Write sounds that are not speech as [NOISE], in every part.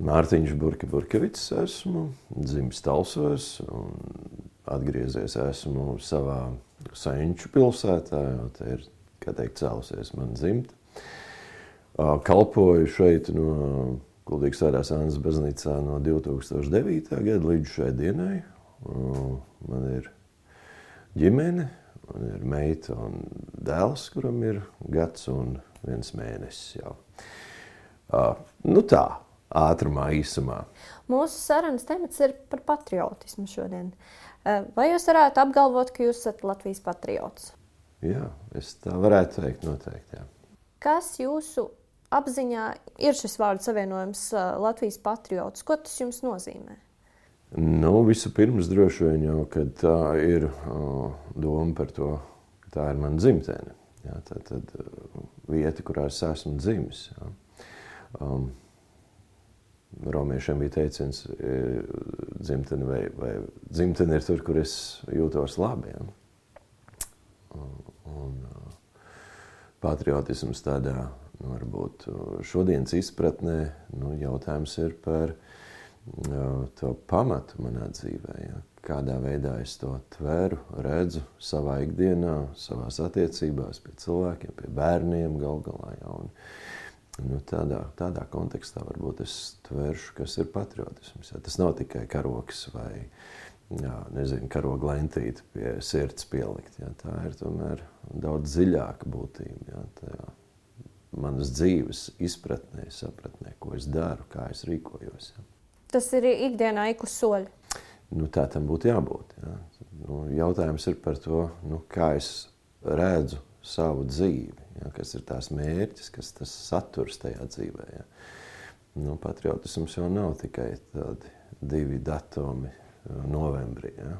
Mārtiņš Burke Burkevits esmu, dzimis Talsos un atgriezies esmu savā Senču pilsētā, jo te ir, kā teikt, cēlusies man dzimta. Kalpoju šeit no Kuldīgas svētās Annas baznīcā no 2009. gada līdz šai dienai. Man ir ģimene, man ir meita un dēls, kuram ir gads un viens mēnesis jau. Nu tā, ātrumā, īsumā. Mūsu sarunas temats ir par patriotismu šodien. Eh, vai jūs varētu apgalvot, ka jūs esat Latvijas patriots? Jā, es tā varētu teikt, noteikti. Jā. Kas jūsu apziņā ir šis vārdu savienojums eh, Latvijas patriots? Ko tas jums nozīmē? Nu, Vispirms, droši vien jau tā ir uh, doma par to, ka tā ir mana dzimtene. Jā, tā ir vieta, kurā es esmu dzimis. Jā. Um, Romiešiem bija teiciens, e, dzimtene, vai, vai dzimtene ir tur, kur es jūtos labi. Ja? Un, un patriotisms tādā, nu, varbūt šodienas izpratnē, nu, jautājums ir par to pamatu manā dzīvē. Ja? Kādā veidā es to tveru, redzu savā ikdienā, savās attiecībās, pie cilvēkiem, pie bērniem gal galā. Ja? Un, Nu, tādā, tādā kontekstā varbūt es tvēršu, kas ir patriotisms. Ja? Tas nav tikai karoks vai jā, nezinu, karoga lentīte pie sirds pielikt. Ja? Tā ir tomēr daudz dziļāka būtība. Ja? Tajā manas dzīves izpratnē, sapratnē, ko es daru, kā es rīkojos. Ja? Tas ir ikdienā ik uz soļa. Nu, tā tam būtu jābūt. Ja? Nu, jautājums ir par to, nu, kā es redzu savu dzīvi Ja, kas ir tās mērķis, kas tas saturs tajā dzīvē. Ja. Nu, patriotisms jau nav tikai tādi divi datumi uh, novembrī. Ja.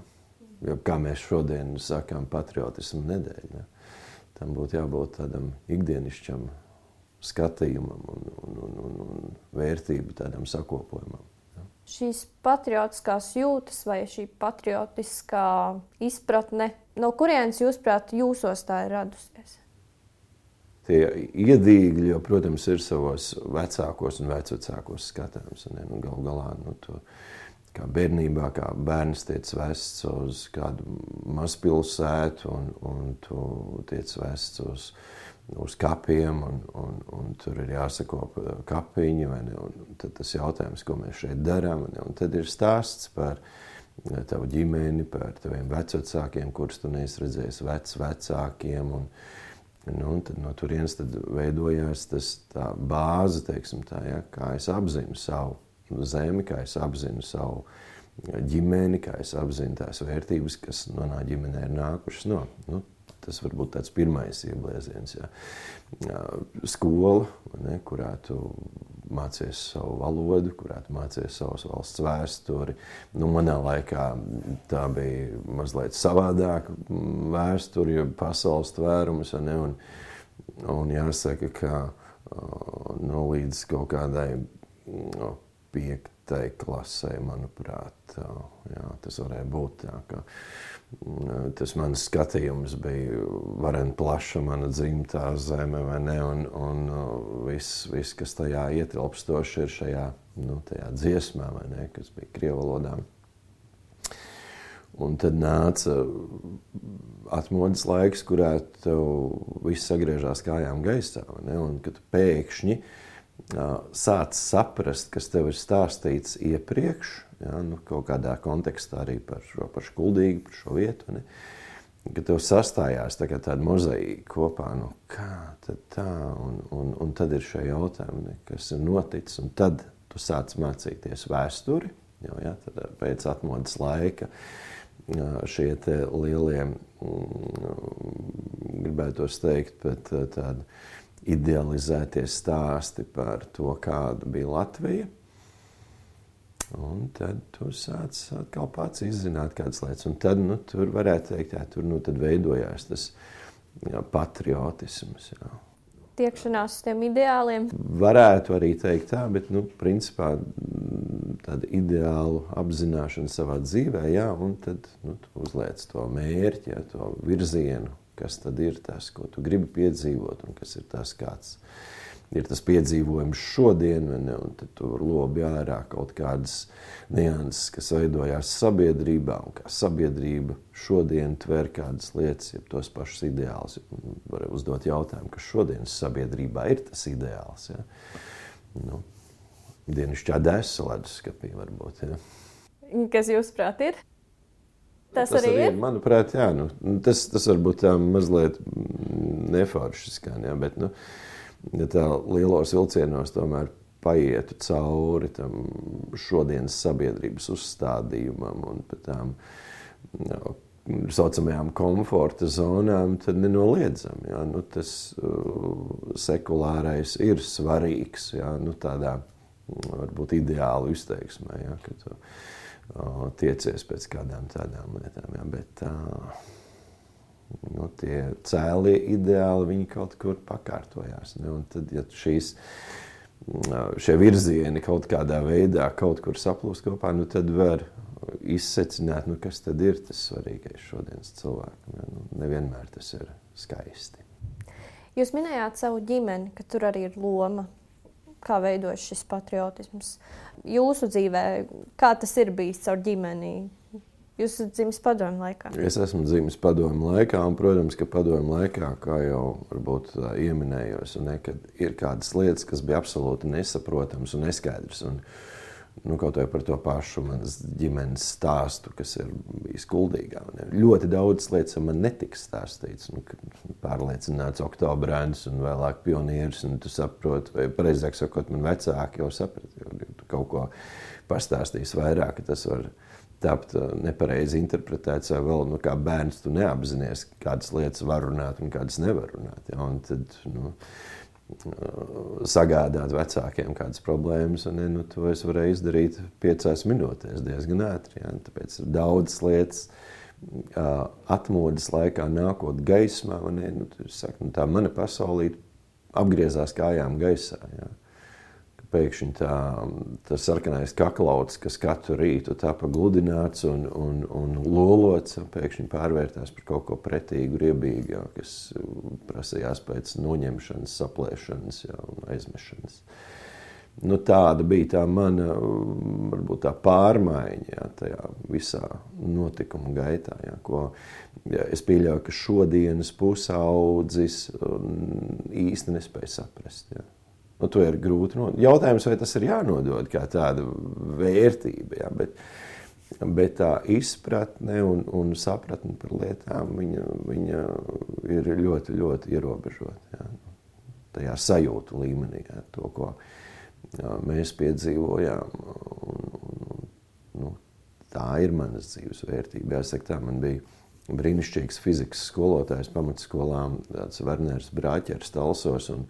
Jo, kā mēs šodien sakām, patriotismu nedēļa. Ja. Tam būtu jābūt tādam ikdienišķam skatījumam un, un, un, un, un vērtību tādam sakopojumam. Ja. Šīs patriotiskās jūtas vai šī patriotiskā izpratne, no kurienes jūs prāt jūsos tā ir radusies? Tie iedīgļi, jo, protams, ir savos vecākos un vecākos. Un, nu, gal galā, nu, to, kā bērnībā, kā bērns tiek vests uz kādu mazpilsētu, un, un tu tiek vests uz, uz kapiem, un, un, un tur ir jāsako kapiņi. Tad tas jautājums, ko mēs šeit darām, un, tad ir stāsts par tavu ģimeni, par taviem vecākiem, kurus tu neesi redzējis, vecākiem. Un, Nu, no turienes veidojās tas, tā bāze, teiksim, tā, ja, kā es apzinu savu zemi, kā es apzinu savu ģimeni, kā es apzinu tās vērtības, kas manā ģimenē ir nākušas no. Nu, tas var būt tāds pirmais ieblieziens. Ja. Skola, ne, kurā tu mācies savu valodu, kurā tu mācies savas valsts vēsturi. Nu, manā laikā tā bija mazliet savādāka vēsture, jo pasaules tvērums. Ne, un, un jāsaka, ka nu, līdz kaut kādai no, piektai klasē, manuprāt, jā, tas varēja būt. Jā, ka, tas mans skatījums bija vareni plaša, mana dzimtā zeme, vai ne? Un, un viss, vis, kas tajā ietilpstoši ir šajā nu, dziesmā, vai ne? Kas bija krievu valodā. Un tad nāca atmodas laiks, kurā viss sagriežās kājām gaisā, un kad pēkšņi uh, sāc saprast, kas tev ir stāstīts iepriekš, Ja, nu, kaut kādā kontekstā arī par šo pašu kuldīgu, par šo vietu. Ne? Kad tev sastājās tā tāda mozaīka kopā, nu, kā tā, un, un, un tad ir šie jautājumi, ne, kas ir noticis. Tad tu sāc mācīties vēsturi, jau ja, pēc atmodas laika. Šie lielie, mm, gribētu teikt, bet tādi idealizētie stāsti par to, kāda bija Latvija Un tad tu sāc atkal pats izzināt kādas lietas. Un tad nu, tur varētu teikt, jā, tur nu, veidojās tas jā, patriotisms. Jā. Tiekšanās uz tiem ideāliem. Varētu arī teikt tā, bet nu, principā tāda ideāla apzināšana savā dzīvē, jā, un tad nu, uzliec to mērķi, jā, to virzienu, kas tad ir tas, ko tu gribi piedzīvot, un kas ir tas, kāds ir tas piedzīvojums šodien, ne, un tad tur lobi ārā kaut kādas nianses, kas veidojās sabiedrībā, un kā sabiedrība šodien tver kādas lietas, ja tos pašus ideālus. Var uzdot jautājumu, kas šodienas sabiedrībā ir tas ideāls. Ja? Nu, Dienasčā dēsa leduskapī varbūt. Ja? Kas jūsuprāt ir? Tas, tas arī ir. Manuprāt, jā, nu, tas, tas varbūt tā mazliet neforši skan, jā, bet, nu, ja tā lielos vilcienos tomēr paietu cauri tam šodienas sabiedrības uzstādījumam un tām no, saucamajām komforta zonām, tad nenoliedzami. Ja, nu, tas uh, sekulārais ir svarīgs ja, nu, tādā varbūt ideālu izteiksmē. Uh, tiecies pēc kādām tādām lietām. Jā, bet nu, tie cēlie ideāli viņi kaut kur pakārtojās. Ne? Un tad, ja šīs, šie virzieni kaut kādā veidā kaut kur saplūst kopā, nu, tad var izsecināt, nu, kas tad ir tas svarīgais šodienas cilvēkam. Ja? Nu, nevienmēr tas ir skaisti. Jūs minējāt savu ģimeni, ka tur arī ir loma kā veidojas šis patriotisms. Jūsu dzīvē, kā tas ir bijis caur ģimeni? Jūs esat dzimis padomju laikā. Es esmu dzimis padomju laikā, un, protams, ka padomju laikā, kā jau varbūt ieminējos, ne, ir kādas lietas, kas bija absolūti nesaprotamas un neskaidras. Un, uh, nu, kaut vai par to pašu manas ģimenes stāstu, kas ir bijis kuldīgā. Ļoti daudz lietas man netika stāstīts. Nu, pārliecināts oktobrēns un vēlāk pionieris, un tu saproti, vai precīzāk sakot, man vecāki jau saprata, jo tu kaut ko pastāstīs vairāk, ka tas var tapt uh, nepareizi interpretēts, vai vēl nu, kā bērns tu neapzinājies, kādas lietas var runāt un kādas nevar runāt. Ja? Un tad, nu, sagādāt vecākiem kādas problēmas, un nu, to es varēju izdarīt piecās minūtēs diezgan ātri. Ja? Tāpēc daudzas lietas atmodas laikā nākot gaismā, ne, nu, saku, nu, tā mana pasaulīte apgriezās kājām gaisā. Ja? Pēkšņi tā, tas sarkanais kaklauts, kas katru rītu tā pagludināts un, un, un lolots, pēkšņi pārvērtās par kaut ko pretīgu, riebīgu, jā, kas prasījās pēc noņemšanas, saplēšanas jā, un aizmešanas. Nu, tāda bija tā mana varbūt, tā pārmaiņa jā, tajā visā notikuma gaitā, jā, ko jā, es pieļauju, ka šodienas pusaudzis īsti nespēja saprast. Jā. Nu, to ir grūti. No... Jautājums, vai tas ir jānodod kā tāda vērtība. Jā, bet, bet tā izpratne un, un sapratne par lietām viņa, viņa ir ļoti, ļoti ierobežota. Jā. Tajā sajūtu līmenī, jā, to, ko jā, mēs piedzīvojām. Un, un, nu, tā ir manas dzīves vērtība. Jāsaka, tā man bija brīnišķīgs fizikas skolotājs pamatskolām, tāds Werners Brāķers Talsos. Un,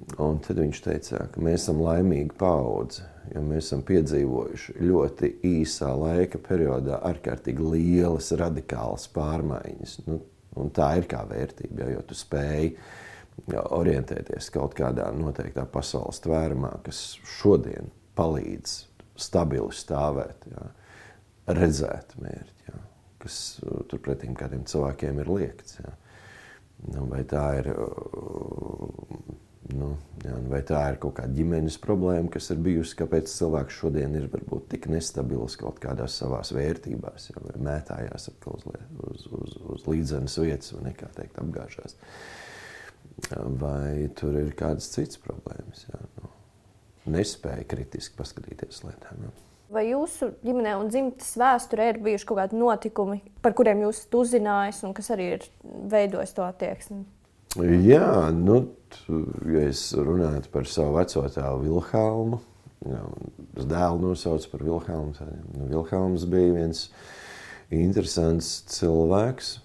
Un tad viņš teica, ka mēs esam laimīgi paudze, jo mēs esam piedzīvojuši ļoti īsā laika periodā ārkārtīgi lielas, radikālas pārmaiņas. Nu, tā ir kā vērtība, ja, jo tu spēj orientēties kaut kādā noteiktā pasaules tvērumā, kas šodien palīdz stabili stāvēt, ja, redzēt mērķi, ja, kas turpretī kādiem cilvēkiem ir liekts. Ja. Nu, vai tā ir Nu, jā, nu, vai tā ir kaut kāda ģimenes problēma, kas ir bijusi, kāpēc cilvēks šodien ir varbūt tik nestabils kaut kādās savās vērtībās, jā, vai mētājās uz, uz, uz, uz līdzenas vietas, vai nekā teikt, apgāžās. Vai tur ir kādas citas problēmas? Jā, nu, nespēja kritiski paskatīties lietām. Jā. Vai jūsu ģimenē un dzimtes vēsturē ir bijuši kaut kādi notikumi, par kuriem jūs esat uzzinājis un kas arī ir veidojis to attieksmi? Jā, nu, ja es runātu par savu veco tēvu Vilhelmu, es dēlu nosaucu par Vilhelmu. Tad, nu, Vilhelms bija viens interesants cilvēks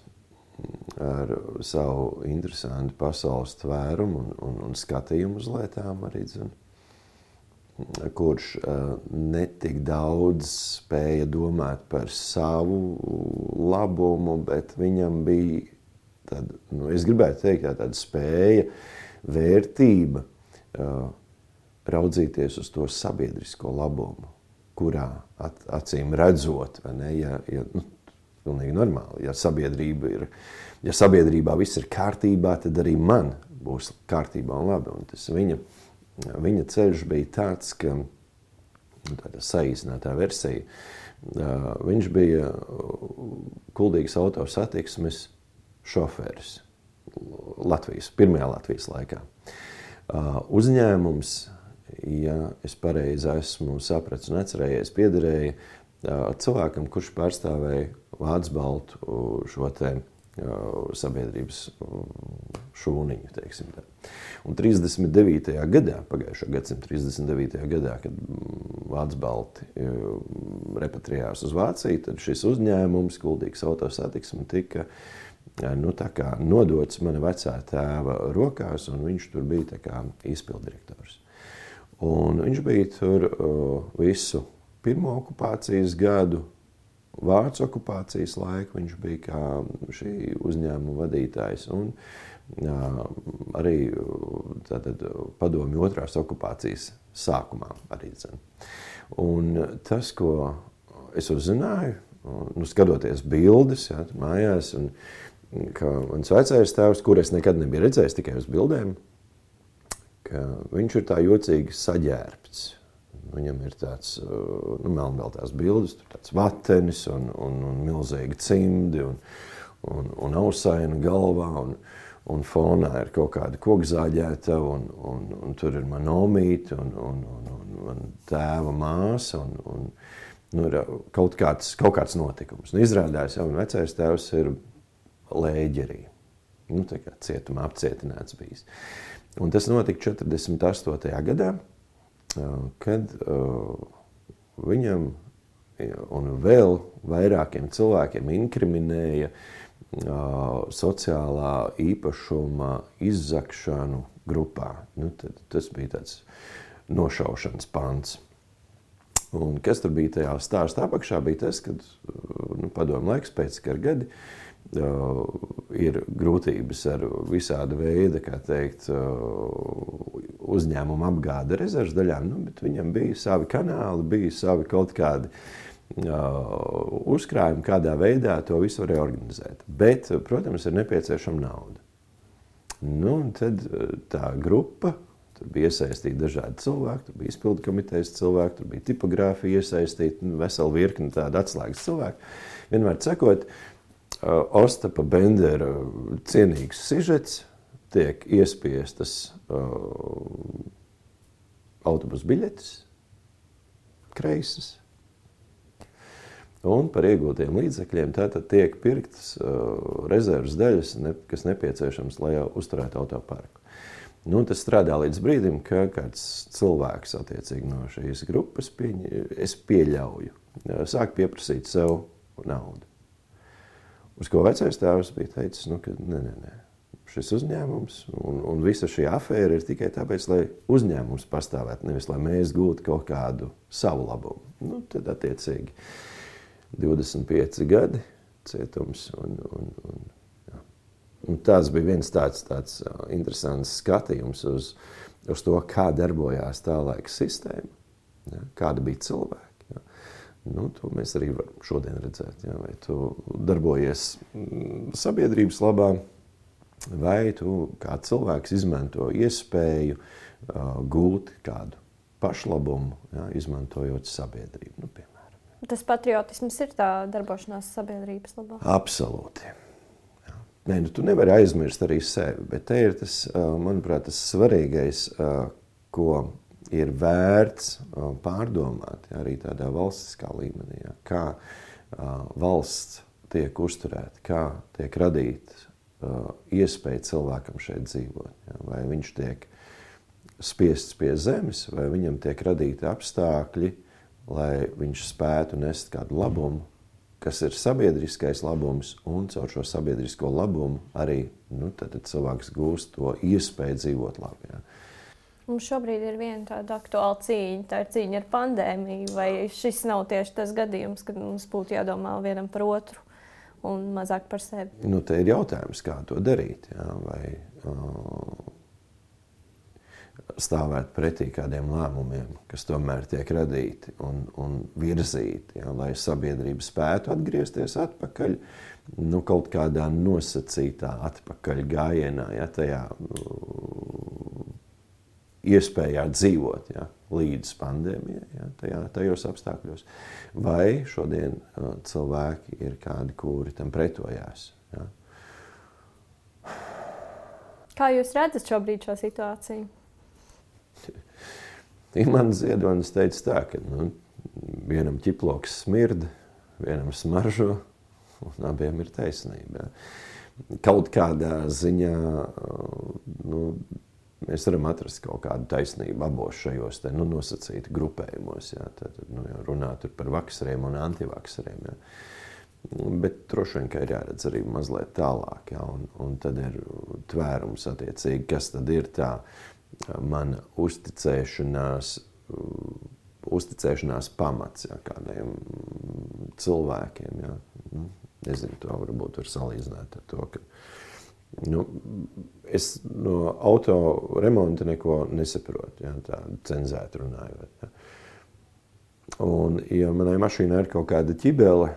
ar savu interesantu pasaules tvērumu un, un, un skatījumu uz lietām arī. Zin, kurš uh, netik daudz spēja domāt par savu labumu, bet viņam bija tad, nu, es gribētu teikt, tā, tāda spēja, vērtība raudzīties uz to sabiedrisko labumu, kurā at, acīm redzot, ne, ja, ja, nu, pilnīgi normāli, ja sabiedrība ir, ja sabiedrībā viss ir kārtībā, tad arī man būs kārtībā un labi. Un tas viņa, viņa ceļš bija tāds, ka nu, tāda saīsinātā versija. Viņš bija kuldīgas autosatiksmes šoferis Latvijas, pirmajā Latvijas laikā. Uzņēmums, ja es pareizi esmu sapratis un atcerējies, piederēja cilvēkam, kurš pārstāvēja Vācu baltu šo te sabiedrības šūniņu. Un 39. gadā, pagājušā gadsimta 39. gadā, kad Vācu balti repatrijās uz Vāciju, tad šis uzņēmums, Kuldīgs autosatiksme, tika nu, nodots mana vecā tēva rokās, un viņš tur bija izpilddirektors. Un viņš bija tur uh, visu pirmo okupācijas gadu, Vācu okupācijas laiku viņš bija kā šī uzņēmuma vadītājs. Un, arī tātad, padomju otrās okupācijas sākumā. Arī, tas, ko es uzzināju, nu, skatoties bildes jā, mājās, un ka mans vecais tēvs, kur es nekad nebiju redzējis, tikai uz bildēm, viņš ir tā jocīgi saģērbts Viņam ir tāds uh, nu, melnbaltās bildes, tāds vatenis un, un, un milzīgi cimdi un, un, un ausaina galvā. Un, un fonā ir kaut kāda kokzāģēta, un, un, un tur ir mana omīte, un, un, un, un, un tēva māsa. Un, un, nu, ir kaut kāds, kaut kāds notikums. Nu, izrādās, ka vecais tēvs ir lēģerī. Nu, tā kā cietumā apcietināts bijis. Un tas notika 48. gadā kad viņam un vēl vairākiem cilvēkiem inkriminēja sociālā īpašuma izzakšanu grupā. Nu, tas bija tāds nošaušanas pants. Un kas tur bija tajā stāstā apakšā, bija tas, ka nu, padomu laiks pēc kara gadi uh, ir grūtības ar visāda veida, kā teikt, uzņēmuma apgāde rezerves daļām, nu, bet viņam bija savi kanāli, bija savi kaut kādi uzkrājumi, kādā veidā to visu varēja organizēt. Bet, protams, ir nepieciešama nauda. Nu, tad tā grupa, tur bija iesaistīti dažādi cilvēki, tur bija izpildu komitejas cilvēki, tur bija tipogrāfija iesaistīta, nu, vesela virkne tādu atslēgas cilvēku. Vienmēr sakot, uh, Uh, Ostapa Bendera cienīgs sižets, tiek iespiestas uh, autobusu biļetes, kreisas. Un par iegūtiem līdzekļiem tātad tiek pirktas uh, rezerves daļas, ne, kas nepieciešams, lai uzturētu autoparku. Nu, tas strādā līdz brīdim, kad kāds cilvēks no šīs grupas pieņa, pieļauju, sāk pieprasīt sev naudu. Uz ko vecais tēvs bija teicis, nu, ka nē, nē, nē. šis uzņēmums un, un visa šī afēra ir tikai tāpēc, lai uzņēmums pastāvētu, nevis lai mēs gūtu kaut kādu savu labumu. Nu, tad, attiecīgi, 25 gadi cietums. Un, un, un, jā. un tas bija viens tāds, tāds interesants skatījums uz, uz to, kā darbojās tā laika sistēma, ja, kāda bija cilvēka. Nu, to mēs arī varam šodien redzēt. Ja? Vai tu darbojies mm, sabiedrības labā, vai tu kā cilvēks izmanto iespēju uh, gūt kādu pašlabumu, ja? izmantojot sabiedrību. Nu, piemēram. Tas patriotisms ir tā darbošanās sabiedrības labā. Absolūti. Ja. Nē, nu, tu nevari aizmirst arī sevi, bet te ir tas, manuprāt, tas svarīgais, ko ir vērts pārdomāt ja, arī tādā valstiskā līmenī, ja, kā uh, valsts tiek uzturēta, kā tiek radīta uh, iespēja cilvēkam šeit dzīvot. Ja, vai viņš tiek spiests pie zemes, vai viņam tiek radīti apstākļi, lai viņš spētu nest kādu labumu, kas ir sabiedriskais labums, un caur šo sabiedrisko labumu arī nu, tad, tad cilvēks gūst to iespēju dzīvot labi. Ja. Mums šobrīd ir viena tāda aktuāla cīņa, tā ir cīņa ar pandēmiju. Vai šis nav tieši tas gadījums, kad mums būtu jādomā vienam par otru un mazāk par sevi? Nu, te ir jautājums, kā to darīt. Jā, vai, uh, stāvēt pretī kādiem lēmumiem, kas tomēr tiek radīti un, un virzīti, ja, lai sabiedrība spētu atgriezties atpakaļ nu, kaut kādā nosacītā atpakaļ gājienā, ja tajā uh, iespējā dzīvot ja, līdz pandēmijai, ja, tajā, tajos apstākļos. Vai šodien uh, cilvēki ir kādi, kuri tam pretojās? Ja. Kā jūs redzat šobrīd šo situāciju? [LAUGHS] Imants Ziedonis teica tā, ka nu, vienam ķiploks smird, vienam smaržo, un abiem ir taisnība. Ja. Kaut kādā ziņā nu, mēs varam atrast kaut kādu taisnību abos šajos te, nu, nosacītu grupējumos. Ja. Tad nu, runāt par vakseriem un antivakseriem. Ja. Bet droši vien ir jāredz arī mazliet tālāk, ja, un, un tad ir tvērums attiecīgi, kas tad ir tā mana uzticēšanās, uzticēšanās pamats ja, kādiem cilvēkiem. Ja. Nu, nezinu, to varbūt var salīdzināt ar to, ka nu, es no auto remonta neko nesaprotu, ja, tā cenzēti runājot. Ja. Un, ja manai mašīnai ir kaut kāda ķibele,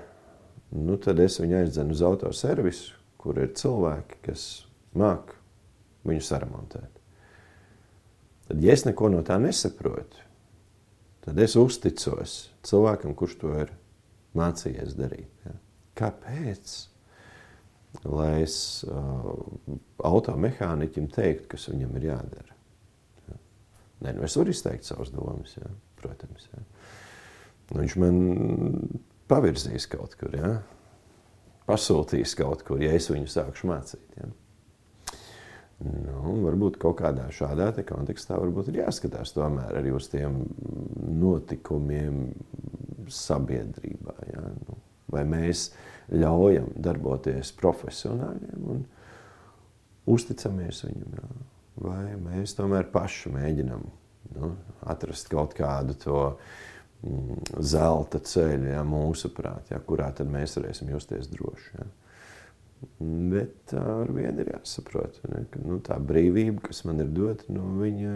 nu, tad es viņu aizdzenu uz autoservisu, kur ir cilvēki, kas māk viņu saremontēt. Tad, ja es neko no tā nesaprotu, tad es uzticos cilvēkam, kurš to ir mācījies darīt. Ja? Kāpēc? Lai es uh, automehāniķim teiktu, kas viņam ir jādara. Ja? Nē, nu es varu izteikt savas domas, ja? protams. Ja? Nu, viņš man pavirzīs kaut kur, ja? pasūtīs kaut kur, ja es viņu sākšu mācīt. Ja? Nu, varbūt kaut kādā šādā kontekstā ir jāskatās tomēr arī uz tiem notikumiem sabiedrībā. Ja? Nu, vai mēs ļaujam darboties profesionāļiem un uzticamies viņam, ja? vai mēs tomēr paši mēģinam nu, atrast kaut kādu to mm, zelta ceļu, ja, mūsuprāt, ja, kurā tad mēs varēsim justies droši. Ja? Bet ar vienu ir jāsaprot, ne, ka nu, tā brīvība, kas man ir dota, nu, viņa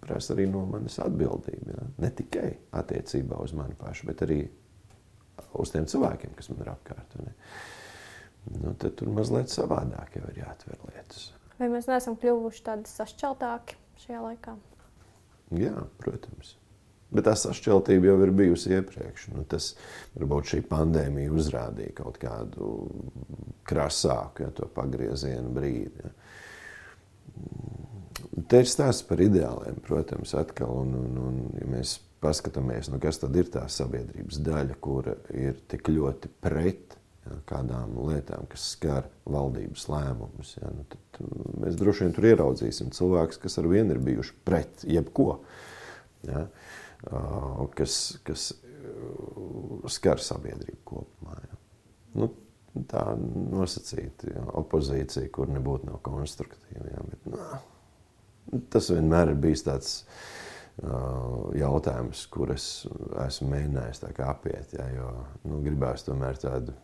prasa arī no manas atbildību. Ja? Ne tikai attiecībā uz mani pašu, bet arī uz tiem cilvēkiem, kas man ir apkārt. Ne? Nu, tad tur mazliet savādāk jau ir jāatver lietas. Vai mēs neesam kļuvuši tādi sašķeltāki šajā laikā? Jā, protams. Bet tā sašķeltība jau ir bijusi iepriekš. Nu, tas varbūt šī pandēmija uzrādīja kaut kādu krasāku, ja to pagriezienu brīdi. Ja. Te ir stāsts par ideāliem, protams, atkal. Un, un, un, ja mēs paskatāmies, nu, kas tad ir tā sabiedrības daļa, kura ir tik ļoti pret ja, kādām lietām, kas skar valdības lēmumus, ja, nu, tad mēs droši vien tur ieraudzīsim cilvēkus, kas ar vienu ir bijuši pret jebko. Ja. Kas, kas skar sabiedrību kopumā. Ja. Nu, tā nosacīta ja, opozīcija, kur nebūtu nav konstruktīva. Ja, bet, nu, tas vienmēr ir bijis tāds uh, jautājums, kurus esmu mēģinājis apiet. Ja, jo nu, gribēs tomēr tādu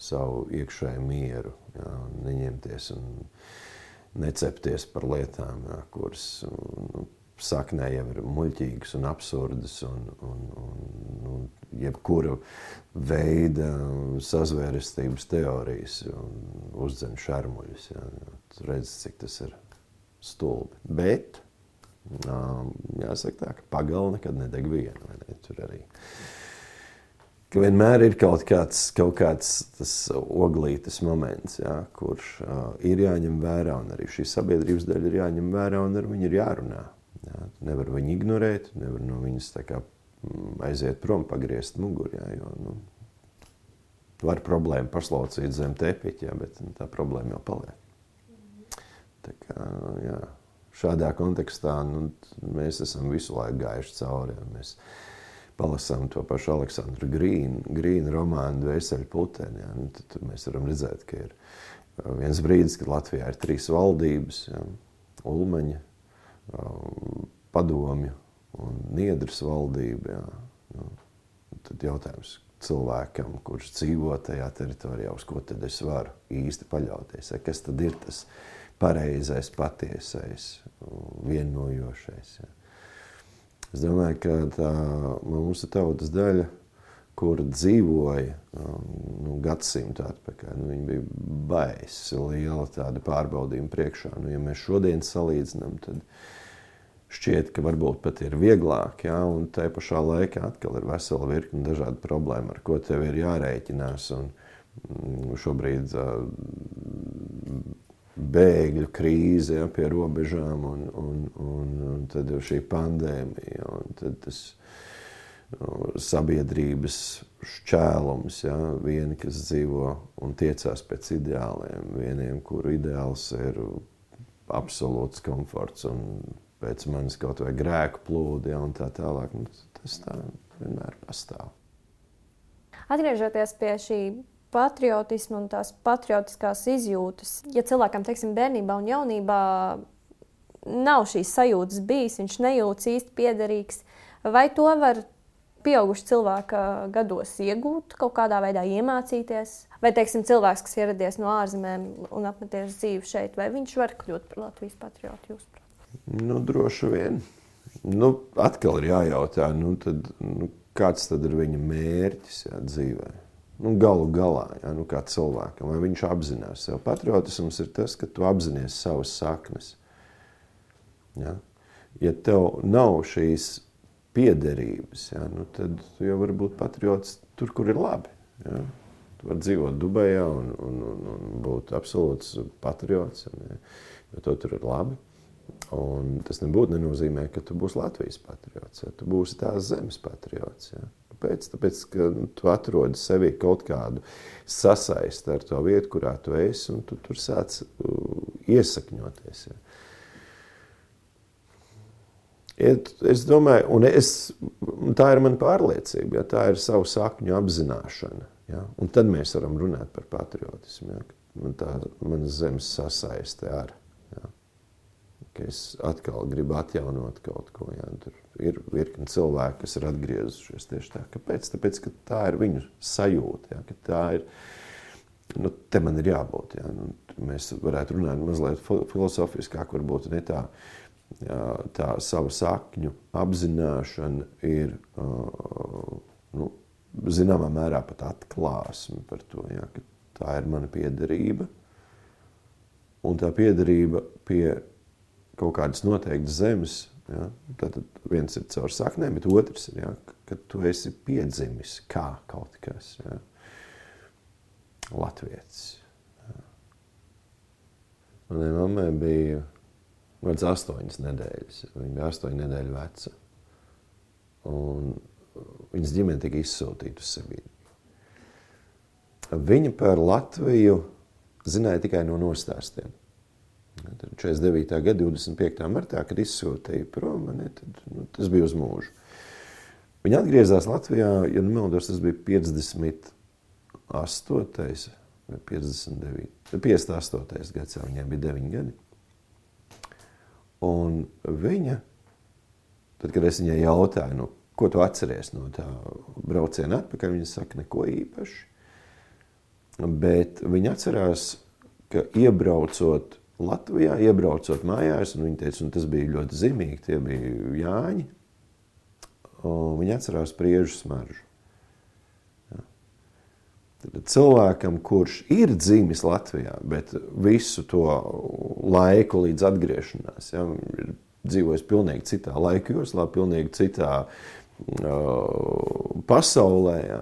savu iekšēju mieru, ja, neņemties un necepties par lietām, ja, kuras nu, saknē jau ir muļķīgas un absurdas, un, un, un, un jebkura veida sazvērestības teorijas uzdzen šarmuļus. Ja. Tur redz, cik tas ir stulbi. Bet jāsaka tā, ka pagala nekad nedeg viena. Ne? Tur arī ka vienmēr ir kaut kāds, kaut kāds tas oglītes moments, jā, kurš uh, ir jāņem vērā, un arī šī sabiedrības daļa ir jāņem vērā, un ar viņu ir jārunā. Jā, nevar viņu ignorēt, nevar no viņas kā, mm, aiziet prom, pagriezt muguru. Jā, jo, nu, var problēmu paslaucīt zem tepiņa, jā, bet nu, tā problēma jau paliek. Tā kā, jā, šādā kontekstā nu, mēs esam visu laiku gājuši cauri. Mēs palasām to pašu Aleksandru Grīnu, romānu Dvēseli puteni. Jā, nu, tad, tad mēs varam redzēt, ka ir viens brīdis, kad Latvijā ir trīs valdības, jā, Ulmaņa, Um, padomju un niedras valdība. Jā. Nu, tad jautājums cilvēkam, kurš dzīvo tajā teritorijā, uz ko tad es varu īsti paļauties. Ja? Kas tad ir tas pareizais, patiesais, vienojošais. Ja. Es domāju, ka tā mūsu tautas daļa, kur dzīvoja nu, gadsimtu atpakaļ, nu, bija baisi liela tāda pārbaudījuma priekšā. Nu, ja mēs šodien salīdzinām, tad šķiet, ka varbūt pat ir vieglāk, ja, un tai pašā laikā atkal ir vesela virkne dažādu problēmu, ar ko tev ir jārēķinās. Un, mm, šobrīd bēgļu krīze ja, pie robežām, un, un, un, un tad ir šī pandēmija, un tad tas nu, sabiedrības šķēlums, ja, vieni, kas dzīvo un tiecās pēc ideāliem, vieniem, kuru ideāls ir absolūts komforts un pēc manis kaut vai grēku plūdi, ja, un tā tālāk. Nu, tas tā vienmēr pastāv. Atgriežoties pie šī patriotismu un tās patriotiskās izjūtas. Ja cilvēkam, teiksim, bērnībā un jaunībā nav šīs sajūtas bijis, viņš nejūtas īsti piederīgs, vai to var pieauguši cilvēka gados iegūt, kaut kādā veidā iemācīties? Vai, teiksim, cilvēks, kas ieradies no ārzemēm un apmeties dzīvi šeit, vai viņš var kļūt par Latvijas patriotu? Nu, droši vien. Nu, atkal ir jājautā, nu, tad, nu, kāds tad ir viņa mērķis jā, dzīvēm nu, galu galā, ja, nu, kā cilvēkam, vai viņš apzinās sev. Patriotisms ir tas, ka tu apzinājies savas saknes. Ja? ja tev nav šīs piederības, ja, nu, tad tu jau vari būt patriots tur, kur ir labi. Ja? Tu vari dzīvot Dubajā un, un, un, un būt absolūts patriots, ja, jo to tur ir labi. Un tas nebūtu nenozīmē, ka tu būsi Latvijas patriots, ja tu būsi tās zemes patriots. Ja. Kāpēc? Tāpēc, ka nu, tu atrodi sevi kaut kādu sasaisti ar to vietu, kurā tu esi, un tu tur sāc uh, iesakņoties. Ja. Es domāju, un es, tā ir mana pārliecība, ja tā ir savu sakņu apzināšana. Ja? Un tad mēs varam runāt par patriotismu. Ja? Man tā manas zemes sasaiste ar ka es atkal gribu atjaunot kaut ko. Jā. Tur ir virkni cilvēki, kas ir atgriezušies tieši tā. Kāpēc? Tāpēc, ka tā ir viņu sajūta. Jā, tā ir, nu, te man ir jābūt. Jā. Nu, mēs varētu runāt mazliet filozofiskāk, varbūt ne tā. Jā, tā savu sakņu apzināšana ir uh, nu, zināmā mērā pat atklāsme par to, jā, ka tā ir mana piederība. Un tā piederība pie kaut kādas noteiktas zemes. Ja? Tad viens ir caur saknēm, bet otrs ir, ja? kad tu esi piedzimis kā kaut kas. Ja? Latvijas. Ja. Manai mammai bija kāds astoņas nedēļas. Viņa bija astoņu nedēļu veca. Un viņas ģimene tika izsūtīta uz Sibīriju. Viņa par Latviju zināja tikai no nostāstiem. 49. gada 25. martā, kad izsūtīja prom, ne, tad, nu, tas bija uz mūžu. Viņa atgriezās Latvijā, ja nemaldos, tas bija 58. vai 59. 58. gads, jau viņai bija 9 gadi. Un viņa, tad, kad es viņai jautāju, nu, ko tu atceries no tā brauciena atpakaļ, viņa saka, neko īpaši. Bet viņa atcerās, ka iebraucot Latvijā, iebraucot mājās, un viņi teica, un tas bija ļoti zīmīgi, tie bija Jāņi. Viņi atcerās priežu smaržu. Tad cilvēkam, kurš ir dzimis Latvijā, bet visu to laiku līdz atgriešanās, ja, ir dzīvojis pilnīgi citā laika joslā, pilnīgi citā uh, pasaulē, ja,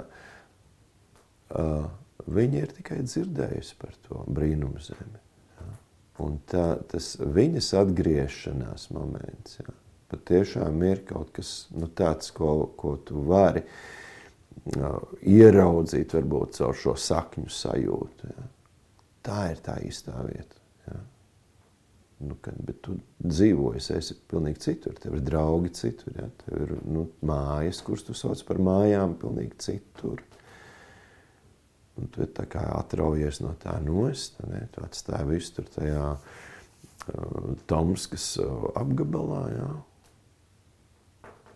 uh, viņi ir tikai dzirdējusi par to brīnumu zemi. Un tā, tas viņas atgriešanās moments jā, patiešām ir kaut kas nu, tāds, ko, ko tu vari jā, ieraudzīt, varbūt caur šo sakņu sajūtu. Jā. Tā ir tā īstā vieta. Jā. Nu, kad, bet tu dzīvoji, esi pilnīgi citur. Tev ir draugi citur. Ja? Tev ir nu, mājas, kuras tu sauc par mājām, pilnīgi citur. Un tu kā atraujies no tā nost, ne? tu atstāji visu tur tajā uh, Tomskas uh, apgabalā, jā.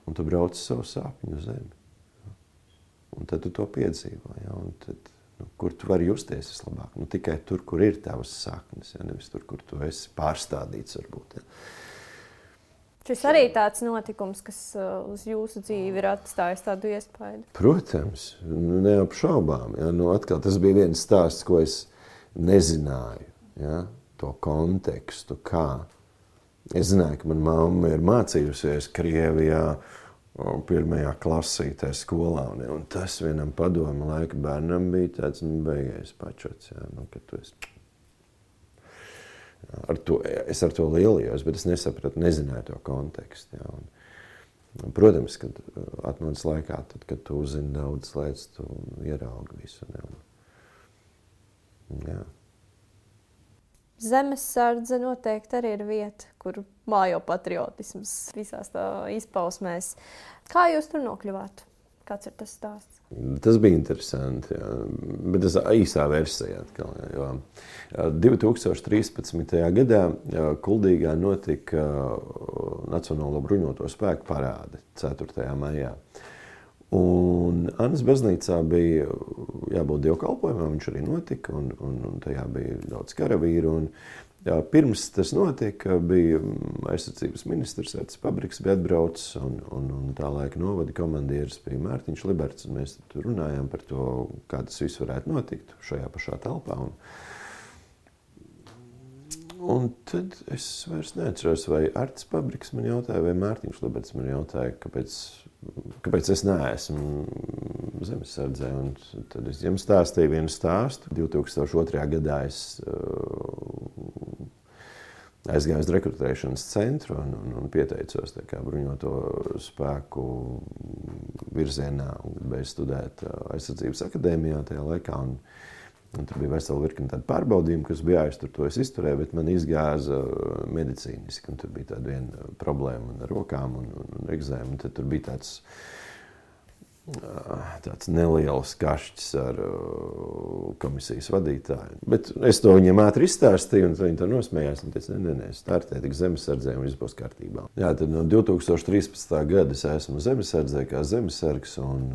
un tu brauc savu sāpņu zemi. Jā. Un tad tu to piedzīvo, jā. un tad Nu, kur tu vari justies vislabāk? Nu, tikai tur, kur ir tavas saknes, ja? nevis tur, kur tu esi pārstādīts. Varbūt, ja? Šis arī tāds notikums, kas uh, uz jūsu dzīvi ir atstājis tādu iespaidu. Protams, nu, neapšaubām. Ja? Nu, atkal, tas bija viens stāsts, ko es nezināju. Ja? To kontekstu, kā. Es zināju, ka manā mamma ir mācījusies Krievijā pirmajā klasītē skolā. Un, un tas vienam padomu laika bērnam bija tāds nu, beigais pačots. Jā, nu, ar to, es ar to lielījos, bet es nesapratu, nezināju to kontekstu. Jā, un, protams, kad uh, atnāc laikā, tad, kad tu uzzini daudz lietas, tu ieraugi visu. Ne, jā. Zemesardze noteikti arī ir vieta, kur mājo patriotisms visās tā izpausmēs. Kā jūs tur nokļuvāt? Kāds ir tas stāsts? Tas bija interesanti, jā. bet tas īsā versijā. Atkal, jā, 2013. gadā Kuldīgā notika Nacionālo bruņoto spēku parāde 4. maijā. Un Annas baznīcā bija jābūt dievkalpojumam, viņš arī notika, un, un, un tajā bija daudz karavīru. Un, jā, pirms tas notika, bija aizsardzības ministrs Ets Pabriks, bija atbraucis, un, un, un tā laika novada komandieris bija Mārtiņš Liberts, mēs tur runājām par to, kā tas viss varētu notikt šajā pašā telpā. Un, Un tad es vairs neatceros, vai Arts Pabriks man jautāja, vai Mārtiņš Liberts man jautāja, kāpēc kāpēc es neesmu zemesardzē. Un tad es jums stāstīju vienu stāstu. 2002. gadā es uh, aizgāju uz rekrutēšanas centru un, un, un pieteicos bruņoto spēku virzienā gribēju studēt uh, aizsardzības akadēmijā tajā laikā. Un, Un tur bija vesela virkne tādu pārbaudījumu, kas bija jāiztur. To es izturēju, bet man izgāza uh, medicīniski. Tur bija tāda viena problēma ar rokām un, un, un eksēmu. Tad tur bija tāds tāds neliels kašķis ar komisijas vadītāju. Bet es to viņiem ātri izstāstīju, un viņi to nosmējās. Viņi teica, nē, nē, startē tik zemesardzē, un viss būs kārtībā. Jā, tad no 2013. gada es esmu zemesardzē kā zemesargs, un,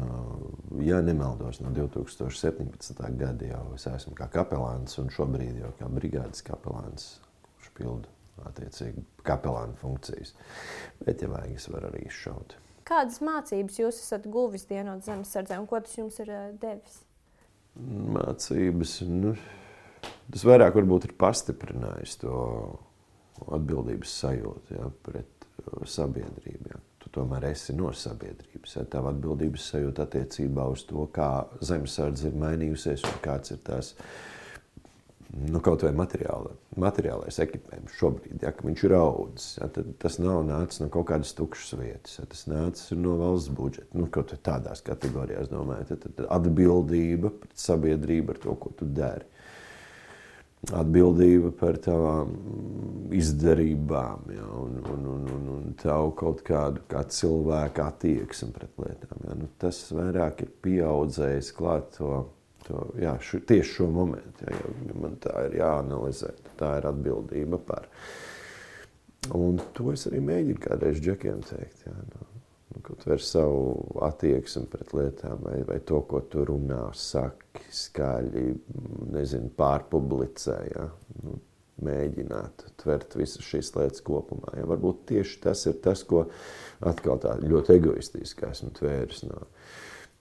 ja nemaldos, no 2017. gada jau es esmu kā kapelāns, un šobrīd jau kā brigādes kapelāns, kurš pilda attiecīgi kapelāna funkcijas. Bet, ja vajag, es varu arī izšaut. Kādas mācības jūs esat guvis dienot zemesardzē un ko tas jums ir devis? Mācības, nu, tas vairāk varbūt ir pastiprinājis to atbildības sajūtu ja, pret sabiedrību. Ja. Tu tomēr esi no sabiedrības. Ja. Tava atbildības sajūta attiecībā uz to, kā zemesardze ir mainījusies un kāds ir tās nu, kaut vai materiāla, materiālais ekipējums šobrīd, ja viņš ir audzis, ja, tas nav nācis no kaut kādas tukšas vietas, ja, tas nācis no valsts budžeta. Nu, kaut kā tādās kategorijās domājot, tad, tad atbildība pret sabiedrību ar to, ko tu dari. Atbildība par tavām izdarībām, ja, un, un, un, un, un tavu kaut kādu kā cilvēku attieksmi pret lietām. Ja. Nu, tas vairāk ir pieaudzējis klāt to to, jā, šu, tieši šo momentu. Jā, ja man tā ir jāanalizē, tā ir atbildība par. Un to es arī mēģinu kādreiz džekiem teikt. Jā, nu, nu, kaut vai savu attieksmi pret lietām, vai, vai to, ko tu runā, saki skaļi, nezinu, pārpublicē. Jā, nu, mēģināt tvert visas šīs lietas kopumā. Ja, varbūt tieši tas ir tas, ko atkal tā ļoti egoistiski esmu tvēris no,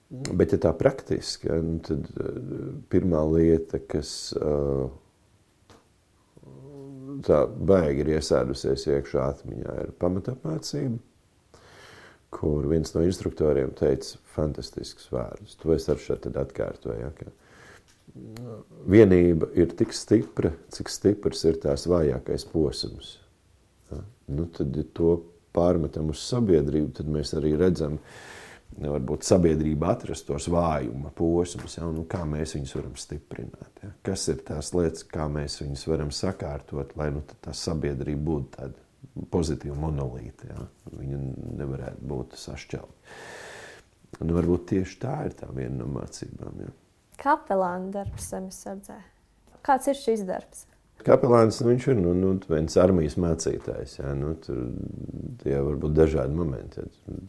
Bet, ja tā praktiski, ja, nu, tad uh, pirmā lieta, kas uh, tā baigi ir iesēdusies iekšā atmiņā, ir pamatapmācība, kur viens no instruktoriem teica fantastisks vārdus. To es ar šeit atkārtoju. Ja, ka vienība ir tik stipra, cik stiprs ir tās vājākais posms. Ja? Nu, tad, ja to pārmetam uz sabiedrību, tad mēs arī redzam, ka varbūt sabiedrība atrast tos vājuma posmus, ja, un kā mēs viņus varam stiprināt. Ja. Kas ir tās lietas, kā mēs viņus varam sakārtot, lai nu, tā sabiedrība būtu tāda pozitīva monolīta. Ja. Viņa nevarētu būt sašķelta. Nu, varbūt tieši tā ir tā viena no mācībām. Ja. Kapelāna darbs zemesardzē. Kāds ir šis darbs? Kapelāns nu, ir nu, nu, viens armijas mācītājs. Ja, nu, tur tie var būt dažādi momenti. Ja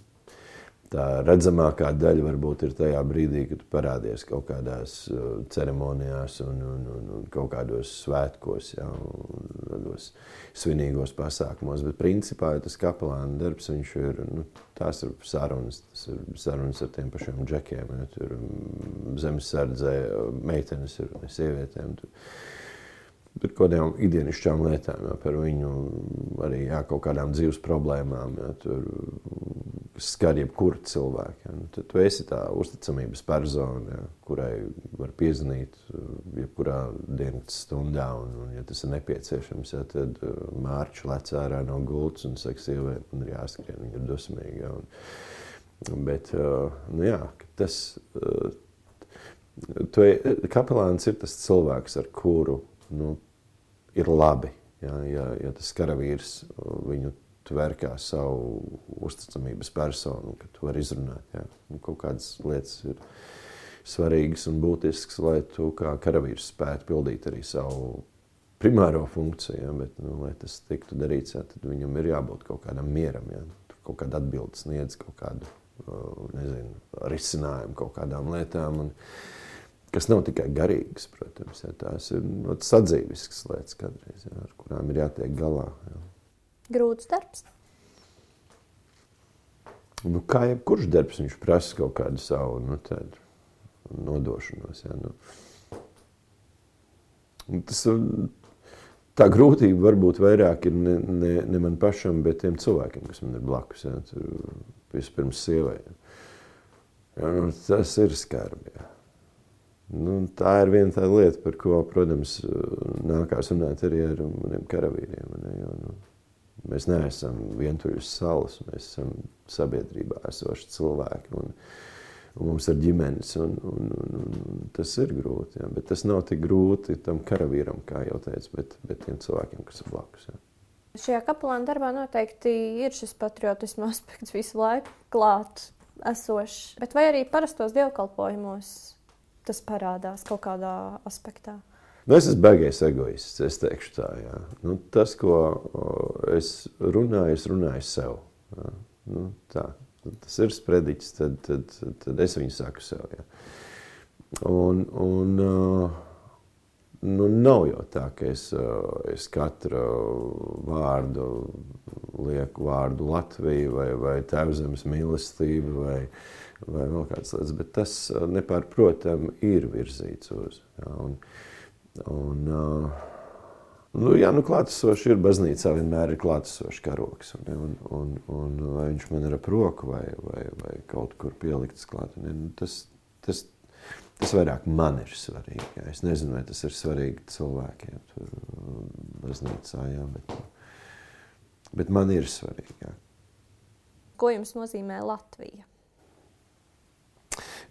tā redzamākā daļa varbūt ir tajā brīdī, kad tu parādies kaut kādās uh, ceremonijās un, un, un, un kaut kādos svētkos, ja, un tādos svinīgos pasākumos. Bet principā tas kapelāna darbs, ir, nu, tās ir sarunas, tas ir sarunas ar tiem pašiem džekiem, ja, tur mm, zemesardzē meitenes ir sievietēm. Tur, par kādām ikdienišķām lietām, jā, par viņu arī jā, kaut kādām dzīves problēmām, jā, tur, kas skar jebkuru cilvēku. Jā. Nu, tad tu esi tā uzticamības persona, jā, kurai var piezvanīt jebkurā dienas stundā, un, un, ja tas ir nepieciešams, jā, tad mārķis lec ārā no gultas un saka, sieviete, man ir jāskrien, viņa ir dusmīga. Un, bet, nu, jā, tas, tu, kapelāns ir tas cilvēks, ar kuru nu, ir labi. Ja, ja, ja tas karavīrs viņu tver kā savu uzticamības personu, ka tu vari izrunāt. Ja. Un kaut kādas lietas ir svarīgas un būtiskas, lai tu kā karavīrs spētu pildīt arī savu primāro funkciju. Ja, bet, nu, lai tas tiktu darīts, ja, tad viņam ir jābūt kaut kādam mieram. Ja. Tur kaut kāda atbildes sniedz, kaut kādu nezinu, risinājumu kaut kādām lietām. Un, kas nav tikai garīgas, protams, ja, tās ir no, sadzīviskas lietas, kādreiz, ja, ar kurām ir jātiek galā. Ja. Grūts darbs. Nu, kā jebkurš darbs, viņš prasa kaut kādu savu nu, nodošanos. Ja, nu. Tas, tā grūtība varbūt vairāk ir ne, ne, ne man pašam, bet tiem cilvēkiem, kas man ir blakus. Ja, vispirms sievai. Ja, nu, tas ir skarbi. Ja. Nu, tā ir viena tā lieta, par ko, protams, nākās runāt arī ar maniem karavīriem. Ne, jo, nu, mēs neesam vientuļas salas, mēs esam sabiedrībā esoši cilvēki. Un, un mums ir ģimenes, un, un, un, un tas ir grūti. Ja, bet tas nav tik grūti tam karavīram, kā jau teicu, bet, bet tiem cilvēkiem, kas ir blakus. Ja. Šajā kapelāna darbā noteikti ir šis patriotisma [LAUGHS] aspekts visu laiku klāt esošs. Bet vai arī parastos dievkalpojumos tas parādās kaut kādā aspektā? Nu, es esmu baigais egoists. Es teikšu tā, jā. Nu, tas, ko es runāju, es runāju sev. Jā. Nu, tā. Tas ir sprediķis, tad, tad, tad es viņu saku sev. Jā. Un, un nu, nav jau tā, ka es, es katru vārdu lieku vārdu Latviju vai, vai Tēvzemes mīlestību vai, vai vēl kādas lietas, bet tas nepārprotam ir virzīts uz. Jā, un, un, nu, jā, nu, klātesoši ir baznīcā, vienmēr ir klātesoši karoks. Un, un, un, un vai viņš man ir ap roku vai, vai, vai kaut kur pielikts klāt, un, nu, tas, tas, tas vairāk man ir svarīgi. Jā. Es nezinu, vai tas ir svarīgi cilvēkiem tur baznīcā, jā, bet, bet man ir svarīgi. Jā. Ko jums nozīmē Latvija?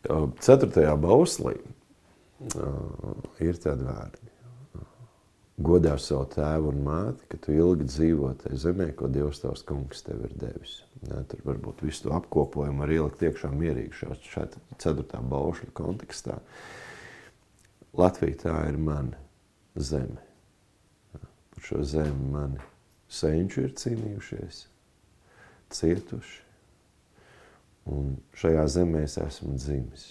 Ceturtajā bauslī uh, ir tādi vārdi. Godā savu tēvu un māti, ka tu ilgi dzīvo tajā zemē, ko Dievs tavs kungs tev ir devis. Ja, tur varbūt visu to apkopojumu var ielikt iekšā mierīgi šajā ceturtā baušļa kontekstā. Latvija tā ir mana zeme. Par šo zemi mani senči ir cīnījušies, cietuši, Un šajā zemē es esmu dzimis.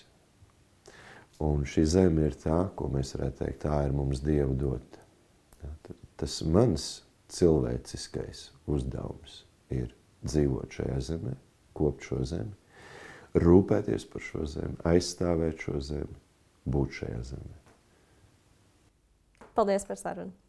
Un šī zeme ir tā, ko mēs varētu teikt, tā ir mums Dieva dota. Tas mans cilvēciskais uzdevums ir dzīvot šajā zemē, kopt šo zemi, rūpēties par šo zemi, aizstāvēt šo zemi, būt šajā zemē. Paldies par sarunu!